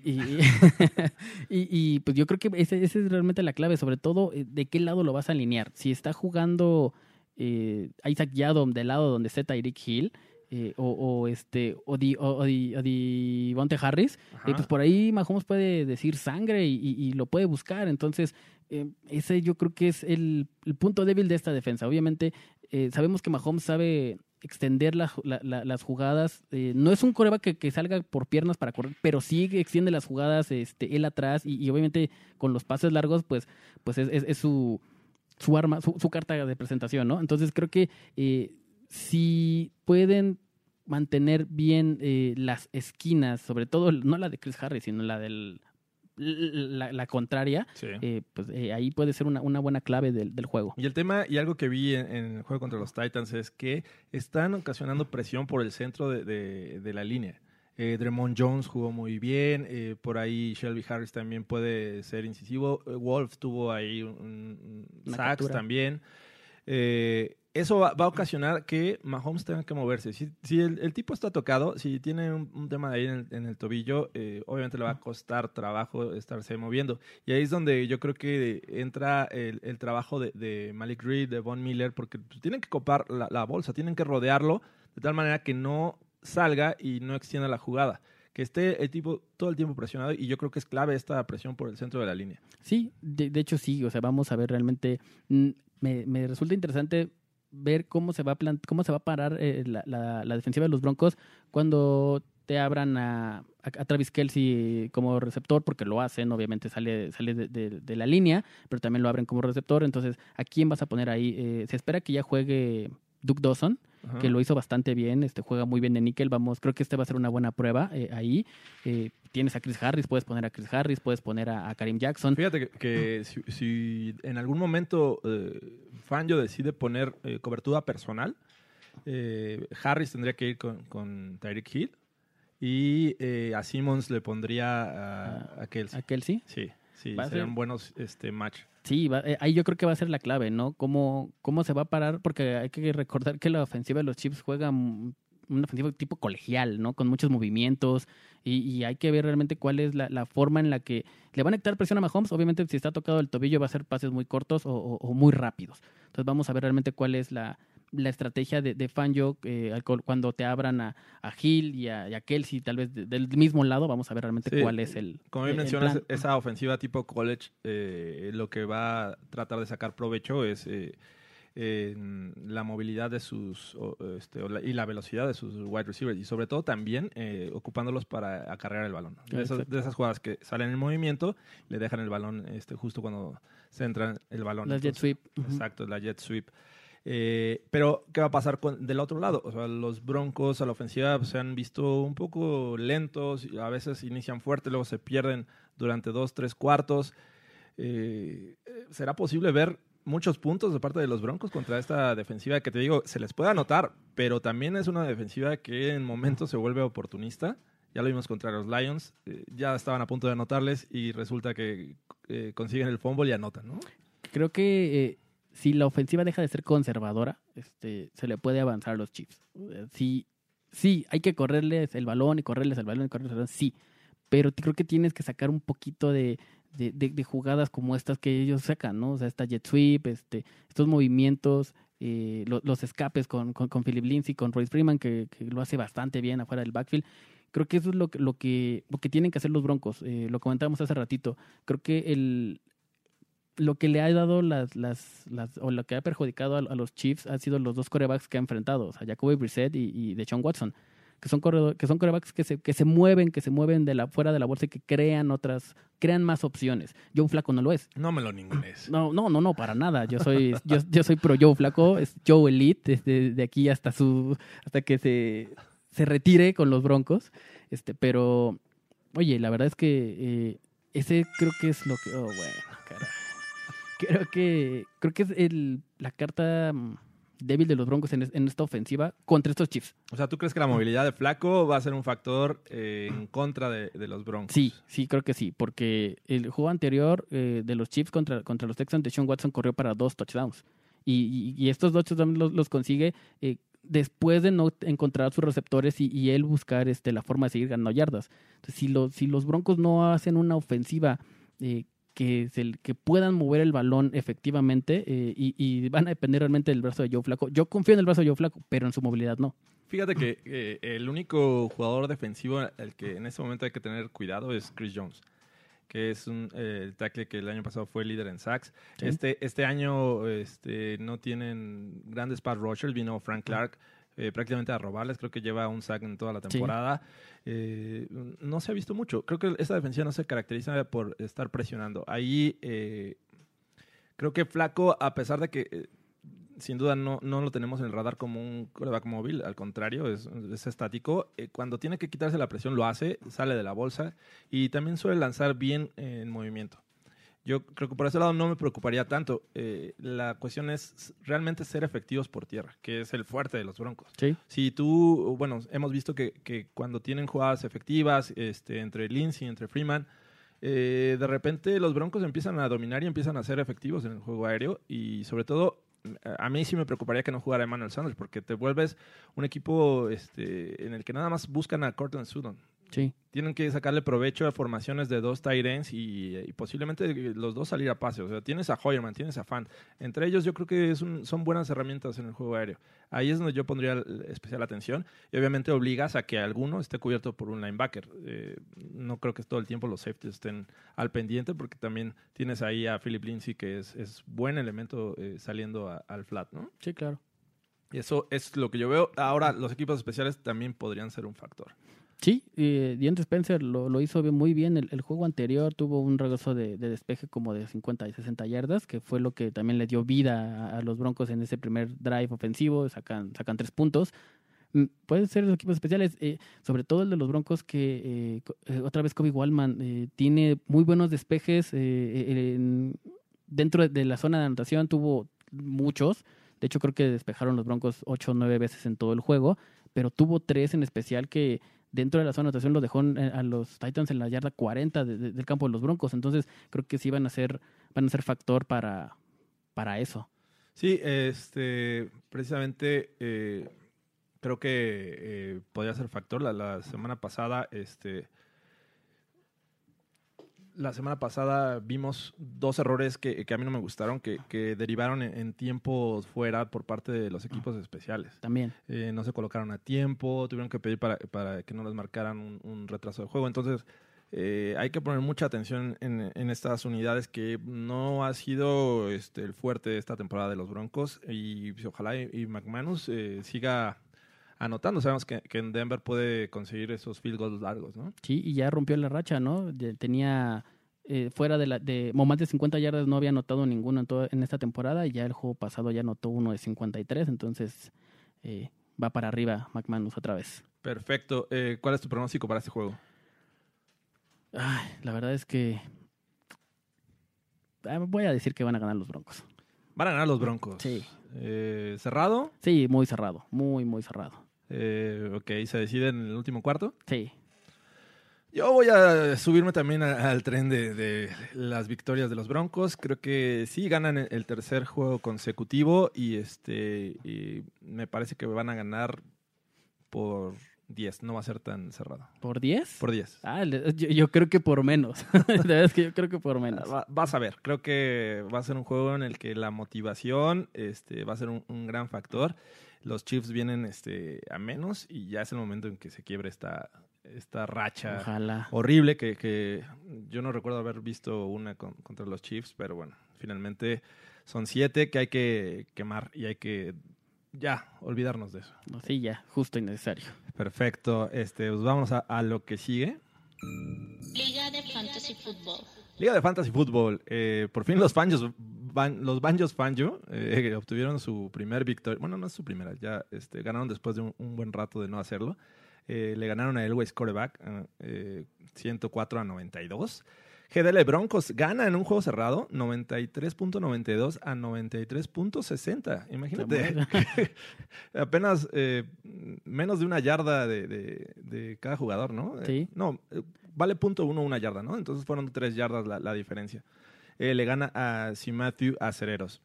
Y, y, y, pues yo creo que esa es realmente la clave, sobre todo eh, de qué lado lo vas a alinear. Si está jugando eh, Isaac Yadom del lado donde esté Tyreek Hill, eh, o, o este o Di, o, o Di- o Harris, eh, pues por ahí Mahomes puede decir sangre y, y- y lo puede buscar. Entonces, eh, ese yo creo que es el, el punto débil de esta defensa. Obviamente, eh, sabemos que Mahomes sabe extender la- la- la- las jugadas. Eh, no es un coreback que, que salga por piernas para correr, pero sí extiende las jugadas este, él atrás y, obviamente con los pases largos, pues, pues es, es- es su, su arma, su, su carta de presentación, ¿no? Entonces creo que eh, si pueden mantener bien eh, las esquinas, sobre todo no la de Chris Harris, sino la del la, la contraria, Sí. eh, pues eh, ahí puede ser una, una buena clave del, del juego. Y el tema, y algo que vi en, en el juego contra los Titans, es que están ocasionando presión por el centro de, de- de la línea. Eh, Dremont Jones jugó muy bien, eh, por ahí Shelby Harris también puede ser incisivo, Wolf tuvo ahí un, un sacks captura. también. Eh, eso va, a ocasionar que Mahomes tenga que moverse. Si, el, tipo está tocado, si tiene un, tema de ahí en el, tobillo, eh, obviamente le va a costar trabajo estarse moviendo. Y ahí es donde yo creo que entra el, trabajo de, Malik Reed, de Von Miller, porque pues, tienen que copar la, la bolsa, tienen que rodearlo de tal manera que no salga y no extienda la jugada. Que esté el tipo todo el tiempo presionado y yo creo que es clave esta presión por el centro de la línea. Sí, de, de hecho sí, o sea, vamos a ver realmente, mm, me, me resulta interesante ver cómo se va a, cómo se va a parar eh, la, la- la defensiva de los Broncos cuando te abran a, Travis Kelsey como receptor, porque lo hacen, obviamente sale, sale de la línea, pero también lo abren como receptor, entonces, ¿a quién vas a poner ahí? Eh, se espera que ya juegue Duke Dawson, Ajá. que lo hizo bastante bien, este juega muy bien de níquel, vamos, creo que este va a ser una buena prueba eh, ahí. Eh, tienes a Chris Harris, puedes poner a Chris Harris, puedes poner a, a Karim Jackson. Fíjate que, que si, si en algún momento eh, Fangio decide poner eh, cobertura personal, eh, Harris tendría que ir con, con Tyreek Hill y a Simmons le pondría a, a Kelsey. a Kelsey. Sí, sí, serían ser- buenos este, match. Sí, va- eh, ahí yo creo que va a ser la clave, ¿no? ¿Cómo, ¿Cómo se va a parar? Porque hay que recordar que la ofensiva de los Chiefs juega una ofensiva tipo colegial, ¿no? Con muchos movimientos y, y hay que ver realmente cuál es la, la forma en la que le van a quitar presión a Mahomes. Obviamente, si está tocado el tobillo, va a ser pases muy cortos o muy rápidos. Entonces, vamos a ver realmente cuál es la, la estrategia de, de Fangio eh, cuando te abran a, a Hill y a, y a Kelsey, tal vez de- del mismo lado. Vamos a ver realmente Sí, cuál es el. Como bien el mencionas, esa ofensiva tipo college, eh, lo que va a tratar de sacar provecho es eh, la movilidad de sus o, este, o la- y la velocidad de sus wide receivers y sobre todo también eh, ocupándolos para acarrear el balón. De esas, Exacto. de esas jugadas que salen en movimiento, le dejan el balón este, justo cuando se entra el balón. Las jet sweep. Exacto, la jet sweep. Eh, pero, ¿qué va a pasar con, del otro lado? O sea, los Broncos a la ofensiva se han visto un poco lentos, a veces inician fuerte, luego se pierden durante dos, tres cuartos. Eh, ¿Será posible ver muchos puntos de parte de los Broncos contra esta defensiva que te digo, se les puede anotar, pero también es una defensiva que en momentos se vuelve oportunista? Ya lo vimos contra los Lions, eh, ya estaban a punto de anotarles y resulta que consiguen el fumble y anotan, ¿no? creo que si la ofensiva deja de ser conservadora, este, se le puede avanzar a los Chiefs. Eh, Sí, sí, hay que correrles el balón y correrles el balón y correrles el balón, sí. Pero creo que tienes que sacar un poquito de, de, de- jugadas como estas que ellos sacan, ¿no? O sea, esta jet sweep, este, estos movimientos, eh, lo- los escapes con, con, con Philip Lindsay, con Royce Freeman, que, lo hace bastante bien afuera del backfield. Creo que eso es lo, lo, que, lo que tienen que hacer los Broncos. Eh, lo comentábamos hace ratito. Creo que el, lo que le ha dado las, las, las o lo que ha perjudicado a, a los Chiefs han sido los dos corebacks que ha enfrentado, o sea, Jacoby Brissett y, y Deshaun Watson, que son corredor, que son corebacks que se, que se mueven, que se mueven de la fuera de la bolsa y que crean otras, crean más opciones. Joe Flaco no lo es. No me lo ningunes. No, no, no, no, para nada. Yo soy, yo, yo soy pro Joe Flaco, es Joe Elite, desde de aquí hasta su, hasta que se, se retire con los Broncos. Este, pero, oye, la verdad es que eh, ese creo que es lo que, oh, bueno. Creo que, creo que es el, la carta mm, débil de los Broncos en, es- en esta ofensiva contra estos Chiefs. O sea, ¿tú crees que la movilidad de Flaco va a ser un factor eh, en contra de, de los Broncos? Sí, sí, creo que sí, porque el juego anterior eh, de los Chiefs contra, contra los Texans, Deshaun Watson corrió para dos touchdowns. Y, y- y estos dos touchdowns los, los consigue eh, después de no encontrar sus receptores y, y él buscar este, la forma de seguir ganando yardas. Entonces, si, los si los Broncos no hacen una ofensiva eh, que, se- que puedan mover el balón efectivamente eh, y, y van a depender realmente del brazo de Joe Flaco, yo confío en el brazo de Joe Flaco, pero en su movilidad no. Fíjate que eh, el único jugador defensivo al que en este momento hay que tener cuidado es Chris Jones, que es un eh, el tackle que el año pasado fue líder en sacks. Sí. Este, este año este, no tienen grandes pass rushers, vino Frank Clark eh, prácticamente a robarles, creo que lleva un sack en toda la temporada. Eh, no se ha visto mucho, creo que esta defensiva no se caracteriza por estar presionando. Ahí eh, creo que Flaco, a pesar de que... eh, sin duda no, no lo tenemos en el radar como un coreback móvil, al contrario, es, es estático. Eh, cuando tiene que quitarse la presión lo hace, sale de la bolsa y también suele lanzar bien eh, en movimiento. Yo creo que por ese lado no me preocuparía tanto. Eh, la cuestión es realmente ser efectivos por tierra, que es el fuerte de los Broncos. Sí. Si tú, bueno, hemos visto que, que cuando tienen jugadas efectivas este, entre Lindsay, entre Freeman, eh, de repente los Broncos empiezan a dominar y empiezan a ser efectivos en el juego aéreo y sobre todo a mí sí me preocuparía que no jugara Emmanuel Sanders porque te vuelves un equipo este, en el que nada más buscan a Cortland Sutton. Sí. Tienen que sacarle provecho a formaciones de dos tight ends y, y posiblemente los dos salir a pase. O sea, tienes a Hoyerman, tienes a Fan. Entre ellos yo creo que es un- son buenas herramientas en el juego aéreo. Ahí es donde yo pondría especial atención. Y obviamente obligas a que alguno esté cubierto por un linebacker. Eh, no creo que todo el tiempo los safeties estén al pendiente porque también tienes ahí a Philip Lindsay que es, es buen elemento eh, saliendo a- al flat, ¿no? Sí, claro. Y eso es lo que yo veo. Ahora, los equipos especiales también podrían ser un factor. Sí, eh, Deontay Spencer lo, lo hizo muy bien. El, juego anterior tuvo un regreso de, de despeje como de 50 y 60 yardas, que fue lo que también le dio vida a, los Broncos en ese primer drive ofensivo. Sacan, sacan tres puntos. Mm, Pueden ser los equipos especiales, eh, sobre todo el de los Broncos, que eh, eh, otra vez Kobe Wallman eh, tiene muy buenos despejes. eh, en- dentro de la zona de anotación tuvo muchos. De hecho, creo que despejaron los Broncos ocho o nueve veces en todo el juego, pero tuvo tres en especial que dentro de la zona de anotación lo dejó a los Titans en la yarda 40 de- de- del campo de los Broncos. Entonces, creo que sí van a ser, van a ser factor para, para eso. Sí, este, precisamente eh, creo que eh, podría ser factor. La, la semana pasada, este, la semana pasada vimos dos errores que, que a mí no me gustaron, que, que derivaron en, en tiempos fuera por parte de los equipos especiales. También. Eh, no se colocaron a tiempo, tuvieron que pedir para, para que no les marcaran un, un retraso de juego. Entonces, eh, hay que poner mucha atención en, en estas unidades que no ha sido este, el fuerte de esta temporada de los Broncos y ojalá y, y McManus eh, siga anotando. Sabemos que, que en Denver puede conseguir esos field goals largos, ¿no? Sí, y ya rompió la racha, ¿no? Tenía eh, fuera de la de más de 50 yardas no había anotado ninguno en, toda- en esta temporada y ya el juego pasado ya anotó uno de 53, entonces eh, va para arriba McManus otra vez. Perfecto. Eh, ¿Cuál es tu pronóstico para este juego? Ay, la verdad es que ah, voy a decir que van a ganar los Broncos. Van a ganar los Broncos. Sí. Eh, ¿Cerrado? Sí, muy cerrado, muy, muy cerrado. Eh, ok, ¿se decide en el último cuarto? Sí, Yo voy a subirme también a- al tren de, de las victorias de los Broncos. Creo que sí ganan el- tercer juego consecutivo y este y me parece que van a ganar por 10. No va a ser tan cerrado. ¿por 10? Por 10. Ah, yo, yo creo que por menos. de verdad es que yo creo que por menos. Va- vas a ver, creo que va a ser un juego en el que la motivación este, va a ser un, un gran factor. Los Chiefs vienen este, a menos y ya es el momento en que se quiebre esta, esta racha Ojalá. horrible que, que yo no recuerdo haber visto una con- contra los Chiefs, pero bueno, finalmente son siete que hay que quemar y hay que ya olvidarnos de eso. No, sí, ya, justo y necesario. Perfecto, este, pues vamos a, a lo que sigue. Liga de Fantasy Football. Liga de Fantasy Football. eh, por fin los Banjos, Ban- los Banjos Fanjo eh, obtuvieron su primer victoria. Bueno, no es su primera, ya este, ganaron después de un, un buen rato de no hacerlo. Eh, le ganaron a Elway Quarterback eh, 104 a 92. GDL Broncos gana en un juego cerrado 93.92 a 93.60. Imagínate. Apenas eh, menos de una yarda de, de- de cada jugador, ¿no? Eh, no, eh, vale punto uno una yarda, ¿no? Entonces fueron tres yardas la, la diferencia. Eh, le gana a Simatthew Acereros.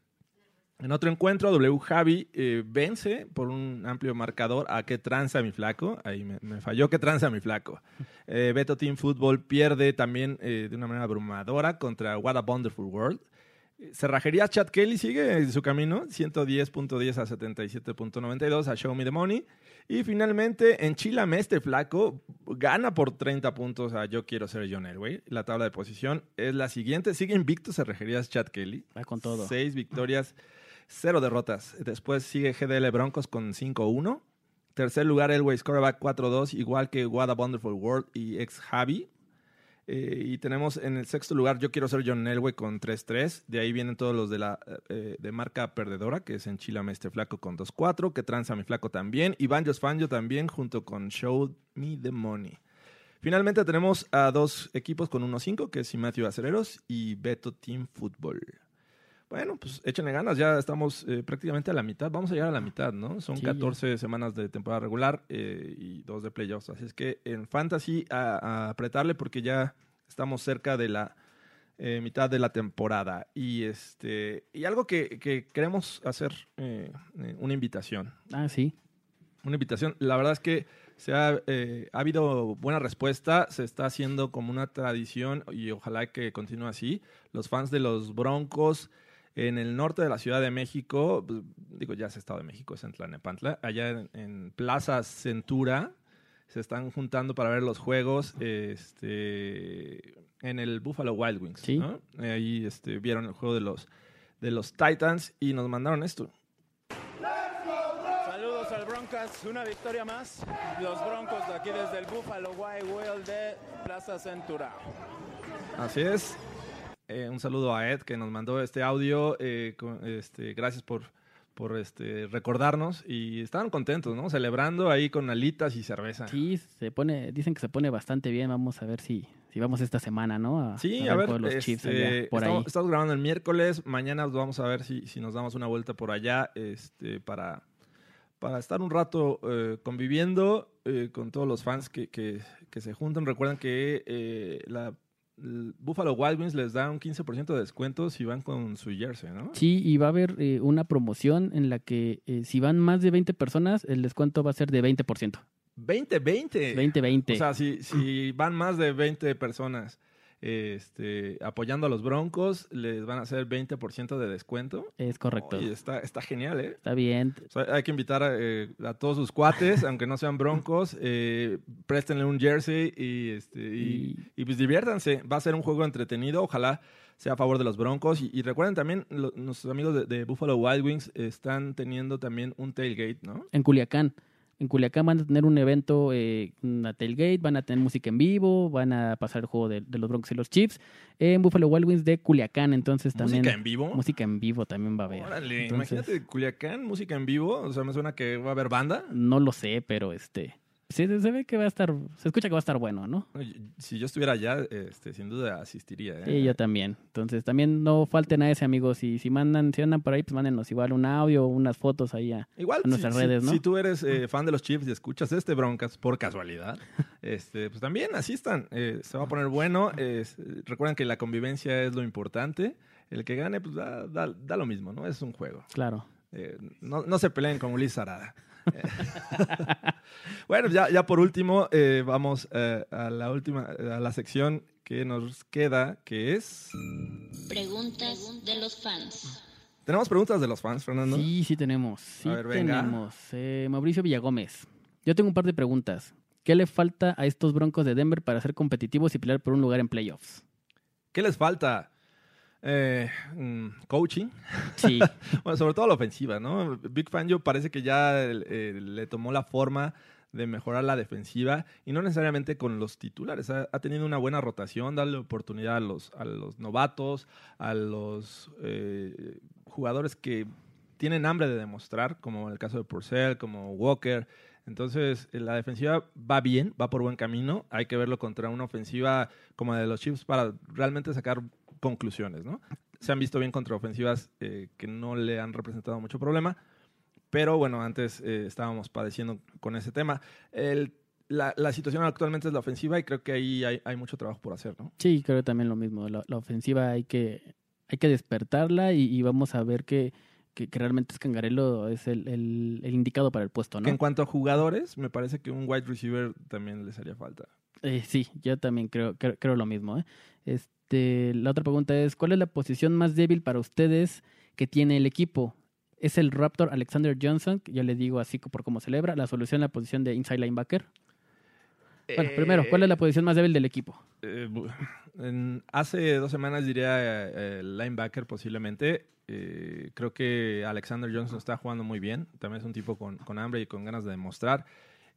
En otro encuentro, W. Javi eh, vence por un amplio marcador a que tranza mi flaco. Ahí me, falló que tranza mi flaco. Eh, Beto Team Football pierde también de una manera abrumadora contra What a Wonderful World. Cerrajería Chad Kelly sigue en su camino, 110.10 a 77.92 a Show Me the Money. Y finalmente, en Chilame, este flaco gana por 30 puntos a Yo Quiero Ser John Elway. La tabla de posición es la siguiente. Sigue invicto Cerrajerías Chad Kelly. Va con todo. Seis victorias, cero derrotas. Después sigue GDL Broncos con 5-1. Tercer lugar, Elway Scoreback 4-2, igual que What a Wonderful World y ex Javi. Eh, y tenemos en el sexto lugar, yo quiero ser John Elway con 3-3. De ahí vienen todos los de la eh, de marca perdedora, que es en Chilame este flaco con 2-4, que tranza mi flaco también. Y Banjos Fanjo también, junto con Show Me the Money. Finalmente tenemos a dos equipos con 1-5, que es Matthew Acereros y Beto Team Football. Bueno, pues échenle ganas, ya estamos eh, prácticamente a la mitad, vamos a llegar a la mitad, ¿no? Son Sí, ya. 14 semanas de temporada regular eh, y dos de playoffs, así es que en Fantasy a, a apretarle porque ya estamos cerca de la eh, mitad de la temporada. Y este y algo que, que queremos hacer, eh, una invitación, Ah, sí. una invitación. La verdad es que se ha, eh, ha habido buena respuesta, se está haciendo como una tradición y ojalá que continúe así. Los fans de los Broncos en el norte de la Ciudad de México, pues, digo ya es Estado de México, es en Tlanepantla, allá en, en Plaza Centura, se están juntando para ver los juegos este, en el Buffalo Wild Wings. Sí. ¿no? Ahí este, vieron el juego de los, de los Titans y nos mandaron esto. Saludos al Broncos, una victoria más. Los Broncos de aquí desde el Buffalo Wild Whale de Plaza Centura. Así es. Eh, un saludo a Ed que nos mandó este audio. eh, con- este, gracias por, por este, recordarnos. Y estaban contentos, ¿no? Celebrando ahí con alitas y cerveza. Sí, se pone, dicen que se pone bastante bien. Vamos a ver si, si vamos esta semana, ¿no? Sí, a ver, los este, allá, por estamos, ahí. estamos grabando el miércoles. Mañana vamos a ver si, si nos damos una vuelta por allá este, para, para estar un rato eh, conviviendo eh, con todos los fans que, que- que se juntan. Recuerden que eh, la Buffalo Wild Wings les da un 15% de descuento si van con su jersey, ¿no? Sí, y va a haber eh, una promoción en la que eh, si van más de 20 personas, el descuento va a ser de 20%. 20-20. 20-20. O sea, si, si van más de 20 personas este, apoyando a los Broncos, les van a hacer 20% de descuento. es correcto. Oye, está, está genial, ¿eh? Está bien. O sea, hay que invitar a, eh, a todos sus cuates, aunque no sean broncos, eh, préstenle un jersey y, este, y, y, pues diviértanse. Va a ser un juego entretenido, ojalá sea a favor de los broncos. Y, y recuerden también, lo- nuestros amigos de, de Buffalo Wild Wings están teniendo también un tailgate, ¿no? En Culiacán. En Culiacán van a tener un evento, eh, una tailgate, van a tener música en vivo, van a pasar el juego de, de los Broncos y los Chiefs en Buffalo Wild Wings de Culiacán. Entonces también. ¿Música en vivo? Música en vivo también va a haber. Órale, Entonces, imagínate Culiacán, música en vivo. O sea, me suena que va a haber banda. No lo sé, pero este. Sí, se ve que va a estar. Se escucha que va a estar bueno, ¿no? Si yo estuviera allá, este, sin duda asistiría. ¿eh? Sí, yo también. Entonces también no falten a ese, amigos. Y si mandan, si andan por ahí, pues mándenos igual un audio o unas fotos ahí a, Igual, a nuestras si, redes, ¿no? si tú eres eh, fan de los Chiefs y escuchas este Broncas por casualidad, este, pues también asistan. Eh, se va a poner bueno. Recuerden que la convivencia es lo importante. El que gane, pues da, da- da lo mismo, ¿no? Es un juego. Claro. Eh, no, no se peleen con Ulises Arada. Bueno, ya, ya por último, eh, vamos eh, a la última, a la sección que nos queda, que es... Preguntas de los fans. Tenemos preguntas de los fans, Fernando. Sí, sí tenemos. Sí A ver, venga. tenemos. Eh, Mauricio Villagómez. Yo tengo un par de preguntas. ¿Qué le falta a estos Broncos de Denver para ser competitivos y pelear por un lugar en playoffs? ¿Qué les falta? Eh, mm, coaching. Sí, Bueno, sobre todo la ofensiva, ¿no? Big Fangio parece que ya eh, le tomó la forma de mejorar la defensiva y no necesariamente con los titulares. Ha, ha tenido una buena rotación, darle oportunidad a los, a los novatos, a los eh, jugadores que tienen hambre de demostrar, como en el caso de Purcell, como Walker. Entonces, eh, la defensiva va bien, va por buen camino. Hay que verlo contra una ofensiva como la de los Chiefs para realmente sacar conclusiones, ¿no? Se han visto bien contra ofensivas eh, que no le han representado mucho problema, pero bueno, antes eh, estábamos padeciendo con ese tema. El- la, la situación actualmente es la ofensiva y creo que ahí hay, hay mucho trabajo por hacer, ¿no? Sí, creo también lo mismo. La, la ofensiva hay que, hay que despertarla y, y vamos a ver que, que, que realmente Scangarello es el, el, el indicado para el puesto, Que en ¿no? cuanto a jugadores, me parece que un wide receiver también les haría falta. Eh, sí, yo también creo, creo, creo lo mismo. ¿eh? Este, la otra pregunta es, ¿cuál es la posición más débil para ustedes que tiene el equipo? ¿Es el Raptor Alexander Johnson? Yo le digo así por cómo celebra. La solución la posición de inside linebacker. Bueno, primero, ¿cuál es la posición más débil del equipo? Eh, en- hace dos semanas diría eh, linebacker posiblemente. Eh, creo que Alexander Johnson está jugando muy bien. También es un tipo con, con hambre y con ganas de demostrar.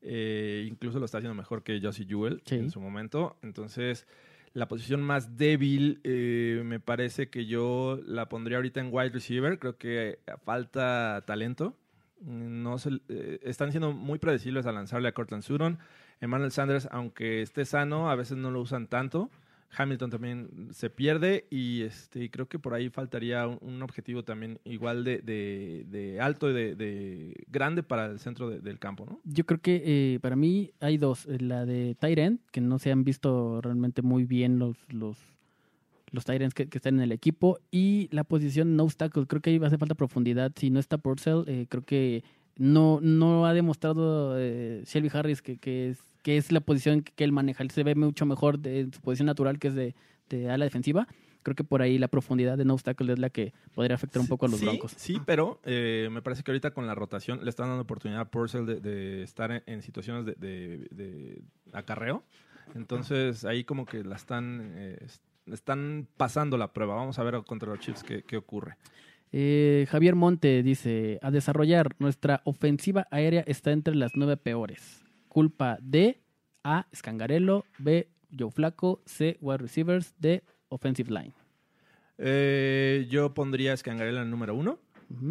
Eh, incluso lo está haciendo mejor que Josie Jewell Sí. en su momento. Entonces, la posición más débil eh, me parece que yo la pondría ahorita en wide receiver. Creo que falta talento. No se- eh, están siendo muy predecibles al lanzarle a Cortland Sutton. Emmanuel Sanders, aunque esté sano, a veces no lo usan tanto. Hamilton también se pierde y este, creo que por ahí faltaría un, objetivo también igual de, de- alto y de, de grande para el centro de- del campo, ¿no? Yo creo que eh, para mí hay dos. Eh, La de Tyrant, que no se han visto realmente muy bien los, los, los Tyrants que, que están en el equipo. Y la posición no obstacle. Creo que ahí va a hacer falta profundidad. Si no está Purcell, eh, creo que no, no ha demostrado eh, Shelby Harris que, que, es, que es la posición que, que él maneja. Él se ve mucho mejor de, en su posición natural, que es de, de ala defensiva. Creo que por ahí la profundidad de no obstacle es la que podría afectar un poco a los sí, Broncos. Sí, pero eh, me parece que ahorita con la rotación le están dando oportunidad a Purcell de, de estar en, en situaciones de, de- acarreo. Entonces ahí como que la están, eh, est- están pasando la prueba. Vamos a ver contra los Chiefs qué, qué ocurre. Eh, Javier Monte dice, a desarrollar, nuestra ofensiva aérea está entre las nueve peores. Culpa de A, Scangarello, B, Joe Flaco, C, wide receivers, D, offensive line. Eh, yo pondría a Scangarella en número uno.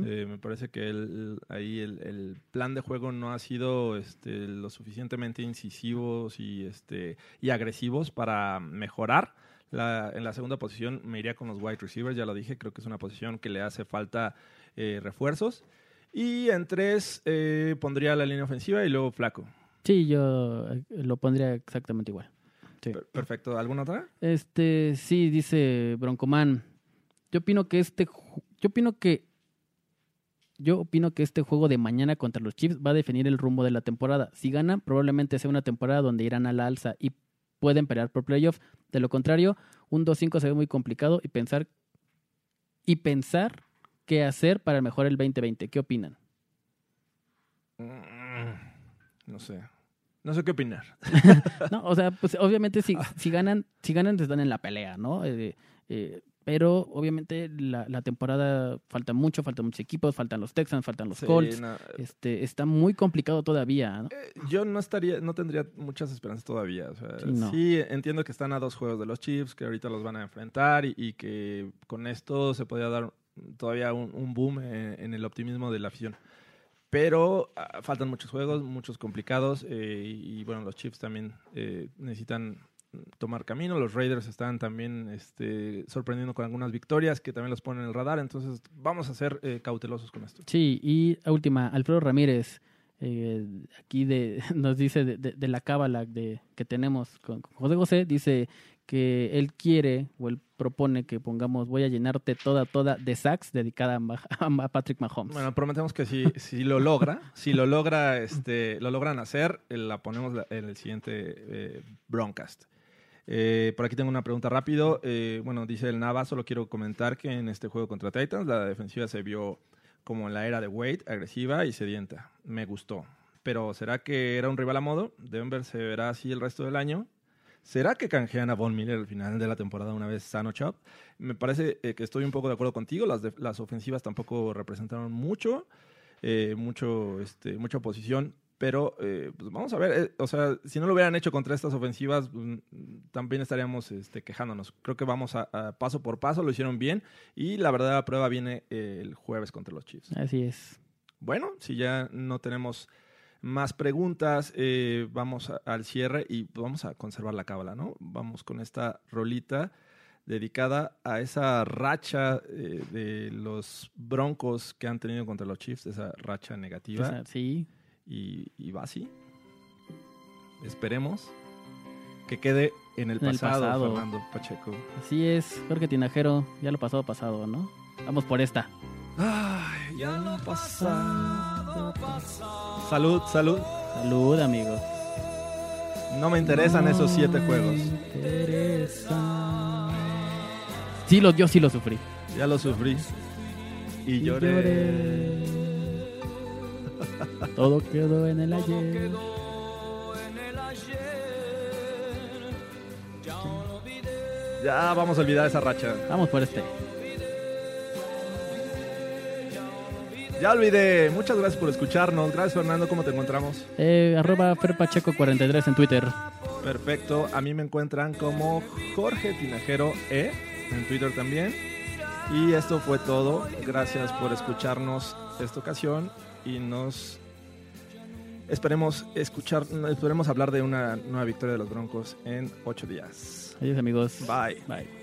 Eh, me parece que el- ahí el, el plan de juego no ha sido este, lo suficientemente incisivos y, este, y agresivos para mejorar. La- en la segunda posición me iría con los wide receivers, ya lo dije, creo que es una posición que le hace falta eh, refuerzos. Y en tres eh, pondría la línea ofensiva y luego flaco. Sí, yo eh, lo pondría exactamente igual. Sí. Perfecto. ¿Alguna otra? Este, sí, dice Broncoman. Yo opino que este, yo opino que, yo opino que este juego de mañana contra los Chiefs va a definir el rumbo de la temporada. Si ganan, probablemente sea una temporada donde irán a la alza y pueden pelear por playoffs. De lo contrario, un 2-5 se ve muy complicado y pensar, y pensar qué hacer para mejorar el 2020. ¿Qué opinan? Mm, No sé. No sé qué opinar. No, o sea, pues obviamente si, si ganan, si ganan están en la pelea, ¿no? Eh, eh, pero obviamente la, la temporada falta mucho, faltan muchos equipos, faltan los Texans, faltan los Sí, Colts. no, Este, está muy complicado todavía, ¿no? Eh, Yo no estaría, no tendría muchas esperanzas todavía. O sea, Sí, no. sí, entiendo que están a dos juegos de los Chiefs, que ahorita los van a enfrentar y, y que con esto se podría dar todavía un, un boom en, en el optimismo de la afición. Pero ah, faltan muchos juegos, muchos complicados eh, y, y, bueno, los Chiefs también eh, necesitan tomar camino. Los Raiders están también este, sorprendiendo con algunas victorias que también los ponen en el radar. Entonces vamos a ser eh, cautelosos con esto. Sí, y última, Alfredo Ramírez, eh, aquí de, nos dice de, de- de la cábala de, que tenemos con, con José José, dice que él quiere o él propone que pongamos voy a llenarte toda, toda de sacks dedicada a, Patrick Mahomes. Bueno, prometemos que si, si lo logra, si lo logra, este, lo logran hacer, eh, la ponemos en el siguiente eh, broadcast. Eh, por aquí tengo una pregunta rápido. Eh, bueno, dice el Nava, solo quiero comentar que en este juego contra Titans la defensiva se vio como en la era de Wade, agresiva y sedienta. Me gustó. Pero ¿será que era un rival a modo? Denver se verá así el resto del año. ¿Será que canjean a Von Miller al final de la temporada una vez sano Chop? Me parece eh, que estoy un poco de acuerdo contigo. Las, las ofensivas tampoco representaron mucho, eh, mucho, este, mucha oposición. Pero eh, pues vamos a ver, eh, o sea, si no lo hubieran hecho contra estas ofensivas, mm, también estaríamos este, quejándonos. Creo que vamos a, a paso por paso, lo hicieron bien y la verdadera prueba viene el jueves contra los Chiefs. Así es. Bueno, si ya no tenemos más preguntas, eh, vamos a- al cierre y vamos a conservar la cábala, ¿no? Vamos con esta rolita dedicada a esa racha eh, de los broncos que han tenido contra los Chiefs, esa racha negativa. Sí, y, y va así. Esperemos que quede en el En el pasado, pasado. Fernando Pacheco. así es. Jorge Tinajero, ya lo pasado, pasado, ¿no? Vamos por esta. Ay, ya lo pasado. Salud, salud. Salud, amigos. No me interesan esos siete juegos. Sí, lo, yo sí lo sufrí. Ya lo sufrí. Y Y lloré. Todo quedó en el ayer. Ya vamos a olvidar esa racha. Vamos por este. Ya olvidé. Muchas gracias por escucharnos. Gracias, Fernando. ¿Cómo te encontramos? Eh, arroba ferpacheco43 en Twitter. Perfecto. A mí me encuentran como Jorge Tinajero E en Twitter también. Y esto fue todo. Gracias por escucharnos esta ocasión y nos esperemos escuchar, esperemos hablar de una nueva victoria de los Broncos en ocho días. Adiós, amigos. Bye. Bye.